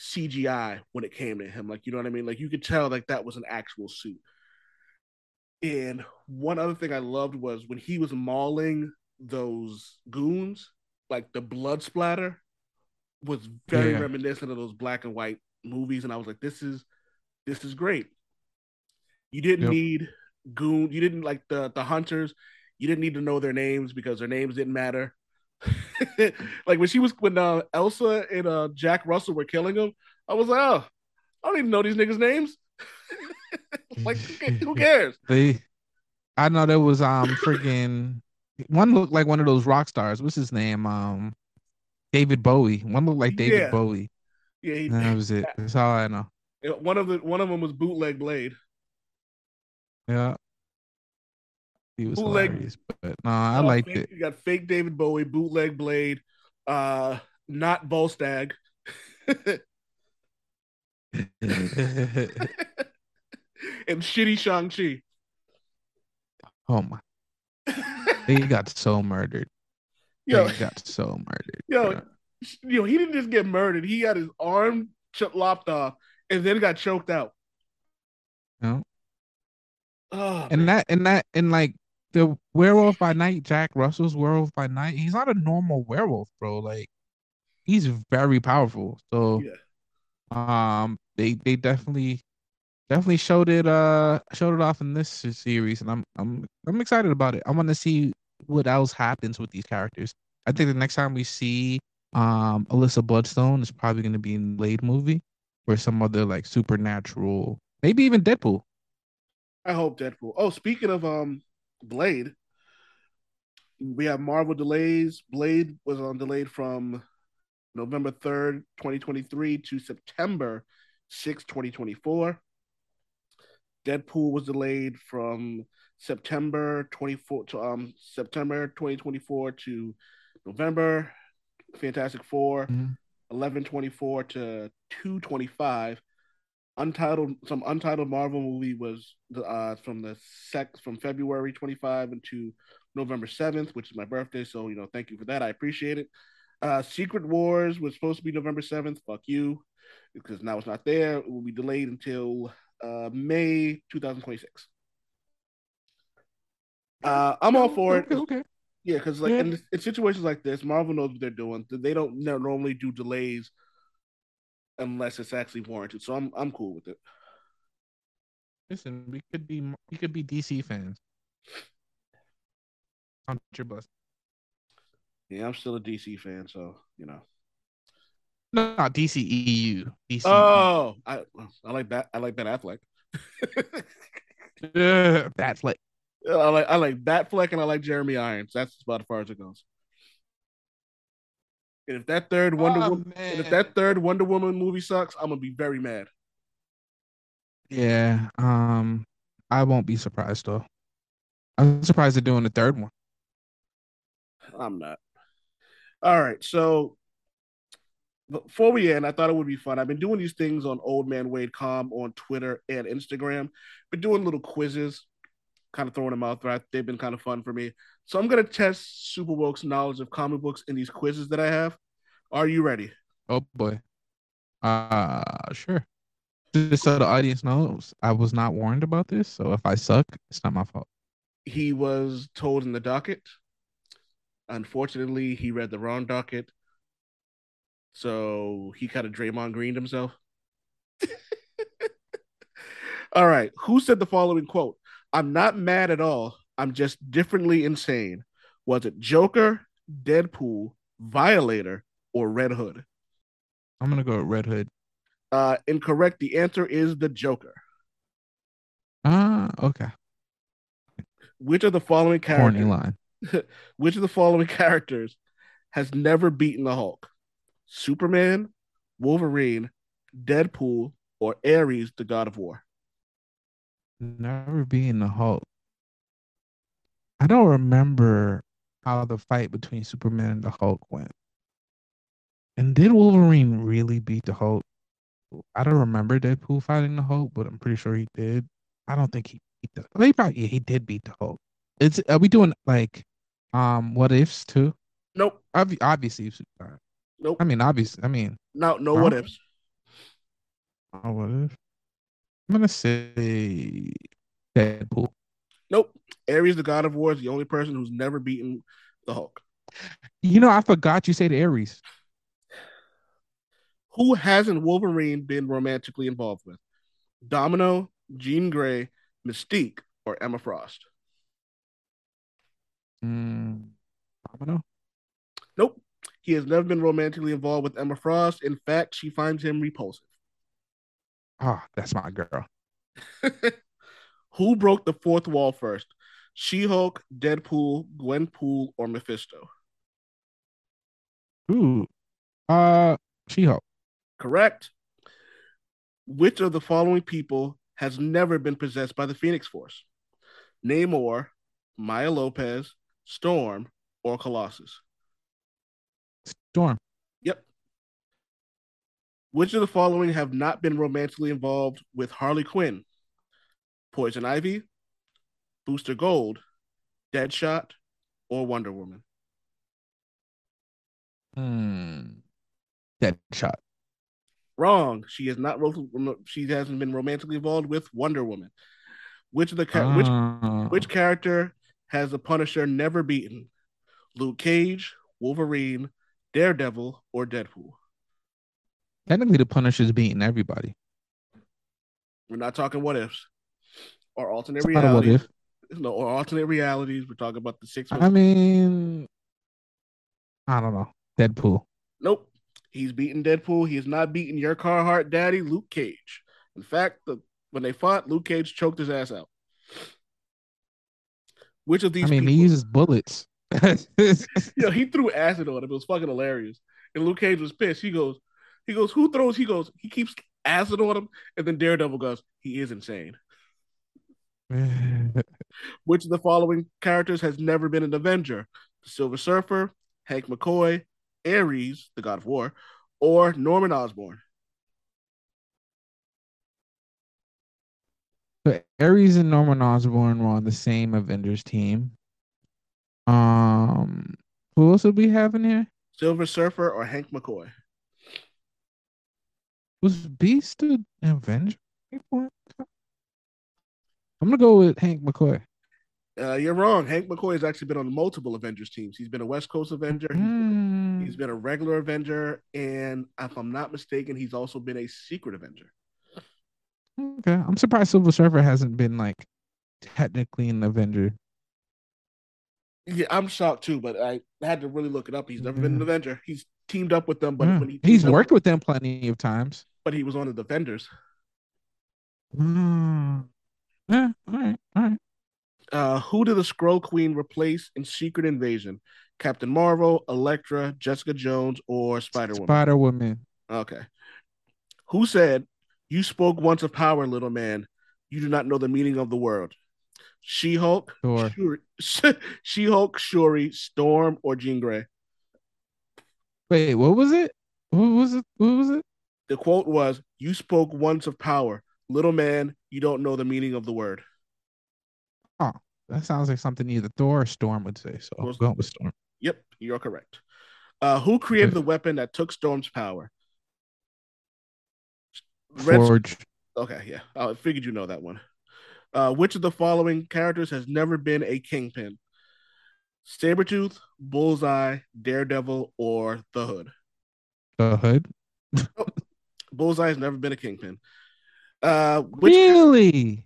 CGI when it came to him. Like you know what I mean? Like you could tell like that was an actual suit. And one other thing I loved was when he was mauling those goons, like the blood splatter was very Yeah. reminiscent of those black and white movies. And I was like, this is this is great. You didn't Yep. need goon, you didn't like the the hunters, you didn't need to know their names because their names didn't matter. like when she was when uh, Elsa and uh, Jack Russell were killing him, I was like, oh, I don't even know these niggas' names. like who cares? They, I know there was um freaking one looked like one of those rock stars. What's his name? Um, David Bowie. One looked like David Yeah. Bowie. Yeah, he, that was it. That's all I know. one of the one of them was bootleg Blade. Yeah. He was Bootleg- hilarious, but no, I Uh, liked fake- it. You got fake David Bowie, bootleg Blade, uh, not Volstagg, and shitty Shang Chi. Oh my, they got so murdered. yo, They got so murdered. yo, bro. yo, he didn't just get murdered. He got his arm ch- lopped off and then got choked out. Know? Oh, man. and that and that and like the werewolf by night, Jack Russell's werewolf by night. He's not a normal werewolf, bro. Like he's very powerful. So Yeah. um, they they definitely definitely showed it uh showed it off in this series, and I'm I'm I'm excited about it. I want to see what else happens with these characters. I think the next time we see um Alyssa Bloodstone is probably going to be in Blade movie or some other like supernatural, maybe even Deadpool. I hope Deadpool. Oh, speaking of um Blade, we have Marvel delays. Blade was on delayed from November 3rd, 2023 to September 6th, 2024. Deadpool was delayed from September 24 to um September 2024 to November. Fantastic 4 Mhm. 1124 to 225 untitled some untitled marvel movie was uh from the sec from february 25 into november 7th which is my birthday so you know thank you for that i appreciate it uh secret wars was supposed to be november 7th fuck you because now it's not there it will be delayed until uh may 2026 uh i'm all for it Okay, okay. yeah, because like Yeah. in, in situations like this, Marvel knows what they're doing. They don't normally do delays unless it's actually warranted. So I'm I'm cool with it. Listen, we could be we could be DC fans. On your bus. Yeah, I'm still a DC fan, so you know. No, not DC EU. DC. Oh, I I like that. I like Ben Affleck. That's like I like I like Batfleck and I like Jeremy Irons. That's about as far as it goes. And if that third Wonder Oh, Woman, if that third Wonder Woman movie sucks, I'm gonna be very mad. yeah. Um, I won't be surprised though. I'm surprised they're doing the third one. I'm not. All right, so before we end, I thought it would be fun. I've been doing these things on Old Man Wade Com on Twitter and Instagram. Been doing little quizzes, kind of throwing them out there. They've been kind of fun for me. So I'm gonna test Super Woke's knowledge of comic books in these quizzes that I have. Are you ready? Oh boy. Uh, sure. Just so the audience knows, I was not warned about this. So if I suck, it's not my fault. He was told in the docket. Unfortunately, he read the wrong docket. So he kind of Draymond Greened himself. all right. Who said the following quote? I'm not mad at all. I'm just differently insane. Was it Joker, Deadpool, Violator, or Red Hood? I'm gonna go with Red Hood. Uh, incorrect. The answer is the Joker. Ah, okay. Which of the following characters? line. Which of the following characters has never beaten the Hulk? Superman, Wolverine, Deadpool, or Ares, the God of War? Never being the Hulk. I don't remember how the fight between Superman and the Hulk went. And did Wolverine really beat the Hulk? I don't remember Deadpool fighting the Hulk, but I'm pretty sure he did. I don't think he beat the. Well, he probably yeah, he did beat the Hulk. It's are we doing like um what ifs too? Nope. Obvi- obviously, Nope. I mean obviously. I mean, No, no what ifs. uh, what if? I'm gonna say Deadpool. Nope. Ares, the God of War, is the only person who's never beaten the Hulk. You know, I forgot you said Ares. Who hasn't Wolverine been romantically involved with? Domino, Jean Grey, Mystique, or Emma Frost? Mm, Domino. Nope. He has never been romantically involved with Emma Frost. In fact, she finds him repulsive. Oh, that's my girl. Who broke the fourth wall first? She Hulk, Deadpool, Gwenpool, or Mephisto? Ooh. Uh, She-Hulk. Correct. Which of the following people has never been possessed by the Phoenix Force? Namor, Maya Lopez, Storm, or Colossus? Storm. Yep. Which of the following have not been romantically involved with Harley Quinn? Poison Ivy, Booster Gold, Deadshot, or Wonder Woman? Hmm. Deadshot. Wrong. She is not. She hasn't been romantically involved with Wonder Woman. Which of the which Ah. which character has the Punisher never beaten? Luke Cage, Wolverine, Daredevil, or Deadpool? Technically, the Punisher's beating everybody. We're not talking what ifs or alternate It's not a what realities. if. No, or alternate realities. We're talking about the six. I mean, I don't know. Deadpool. Nope. He's beating Deadpool. He's not beating your Carhartt daddy, Luke Cage. In fact, the, when they fought, Luke Cage choked his ass out. Which of these I mean, people? he uses bullets. Yo, he threw acid on him. It was fucking hilarious. And Luke Cage was pissed. He goes, he goes, who throws? He goes, he keeps acid on him. And then Daredevil goes, he is insane. Which of the following characters has never been an Avenger? The Silver Surfer, Hank McCoy, Ares, the God of War, or Norman Osborn? So Ares and Norman Osborn were on the same Avengers team. Um, who else would we have in here? Silver Surfer or Hank McCoy? Was Beast an Avenger? I'm gonna go with Hank McCoy. Uh, you're wrong. Hank McCoy has actually been on multiple Avengers teams. He's been a West Coast Avenger. He's been, Hmm. he's been a regular Avenger, and if I'm not mistaken, he's also been a secret Avenger. Okay, I'm surprised Silver Surfer hasn't been like technically an Avenger. Yeah, I'm shocked too, but I had to really look it up. He's never been an Avenger. He's teamed up with them, but when he He's teamed up- worked with them plenty of times. but he was on the Defenders. Hmm. Yeah, all right, all right. Uh, who did the Skrull Queen replace in Secret Invasion? Captain Marvel, Elektra, Jessica Jones, or Spider Woman? Spider Woman. Okay. Who said, You spoke once of power, little man. You do not know the meaning of the word. She Hulk, Sure. She Hulk, Shuri, Storm, or Jean Grey? Wait, what was it? What was it? What was it? The quote was, You spoke once of power. Little man, you don't know the meaning of the word. Huh. That sounds like something either Thor or Storm would say. So I'm Was- going with Storm. Yep, you're correct. Uh, who created the weapon that took Storm's power? Red- Forge. Okay, yeah. I figured you know that one. Uh, which of the following characters has never been a kingpin? Sabretooth, Bullseye, Daredevil, or the Hood? The Hood. Bullseye has never been a kingpin. Uh, which really?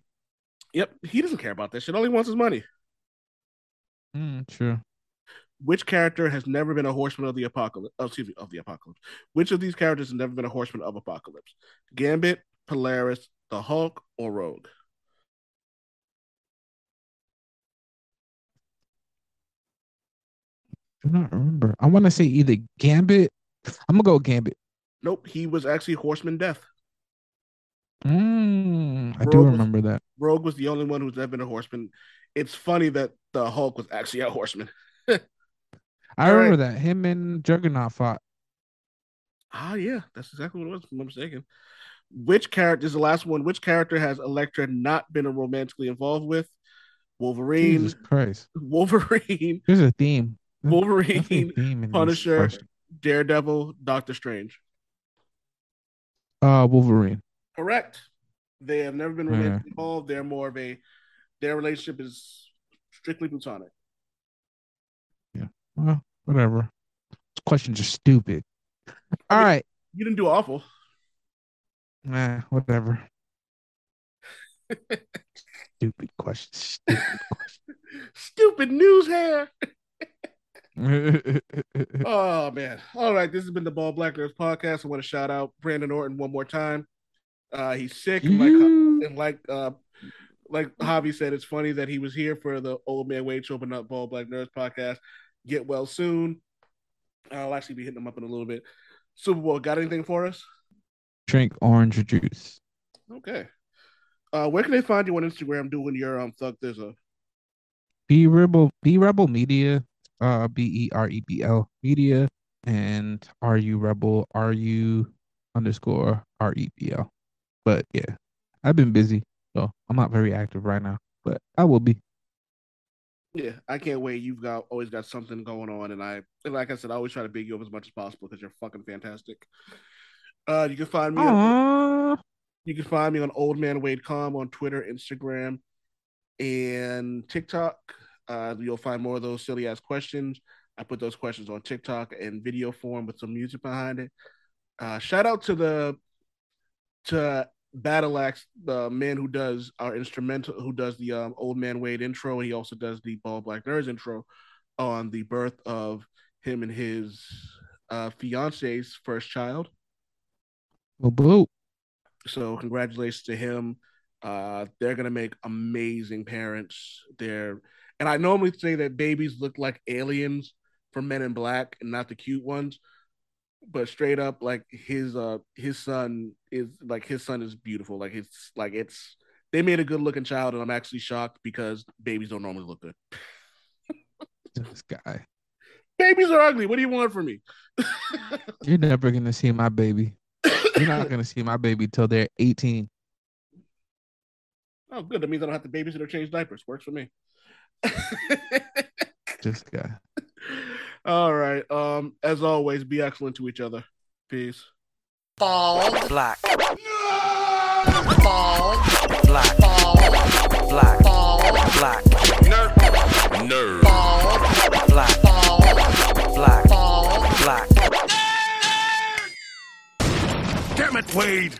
yep, he doesn't care about that shit. All he wants is money. Mm, true. Which character has never been a horseman of the apocalypse? Oh, excuse me, of the apocalypse. Which of these characters has never been a horseman of apocalypse? Gambit, Polaris, the Hulk, or Rogue? Do not remember. I want to say either Gambit. I'm gonna go Gambit. Nope, he was actually Horseman Death. Mm, I Rogue do was- remember that. Rogue was the only one who's ever been a horseman. It's funny that the Hulk was actually a horseman. I All remember that. Him and Juggernaut fought. Ah, yeah, that's exactly what it was. If I'm mistaken. Which character is the last one? Which character has Elektra not been romantically involved with? Wolverine, Jesus Christ. Wolverine, There's a theme. Wolverine, theme in these Punisher. Daredevil, Doctor Strange. Uh, Wolverine. Correct. They have never been Yeah. involved. They're more of a their relationship is strictly platonic. Yeah. Well, whatever. These questions are stupid. All mean- right. You didn't do awful. Nah, whatever. stupid questions. Stupid news hair. Oh man. All right. This has been the Bald Black Nerds podcast. I want to shout out Brandon Orton one more time. Uh he's sick. and Like and like uh like Javi said, it's funny that he was here for the old man show, but not Bald Black Nerds podcast. Get well soon. I'll actually be hitting him up in a little bit. Super Bowl, got anything for us? Drink orange juice. Okay. Uh where can they find you on Instagram doing your um thug a Be rebel. Be rebel media. Uh, B E R E B L media. And R U rebel? R U underscore R E B L? But yeah, I've been busy, so I'm not very active right now. But I will be. Yeah, I can't wait. You've got always got something going on, and I and like I said, I always try to big you up as much as possible because you're fucking fantastic. Uh, you can find me. On, you can find me on Old Man Wade Com on Twitter, Instagram, and TikTok. Uh, you'll find more of those silly ass questions. I put those questions on TikTok in video form with some music behind it. Uh, shout out to the to Battle Axe, the man who does our instrumental, who does the um, Old Man Wade intro, and he also does the Bald Black Nerds intro on the birth of him and his uh, fiance's first child. Boo boo. So congratulations to him. Uh, they're gonna make amazing parents. They're and I normally say that babies look like aliens from Men in Black and not the cute ones, but straight up, like his uh his son is like his son is beautiful. Like it's like it's they made a good looking child, and I'm actually shocked because babies don't normally look good. This guy. Babies are ugly. What do you want from me? You're never gonna see my baby. You're not gonna see my baby till they're 18. oh, good. That means I don't have to babysit or change diapers. Works for me. This guy. All right. Um, as always, be excellent to each other. Peace. Bald black. Bald black. Bald black. Bald black. Nerd. Nerd. Bald black. Bald black. Bald black. Damn it, Wade.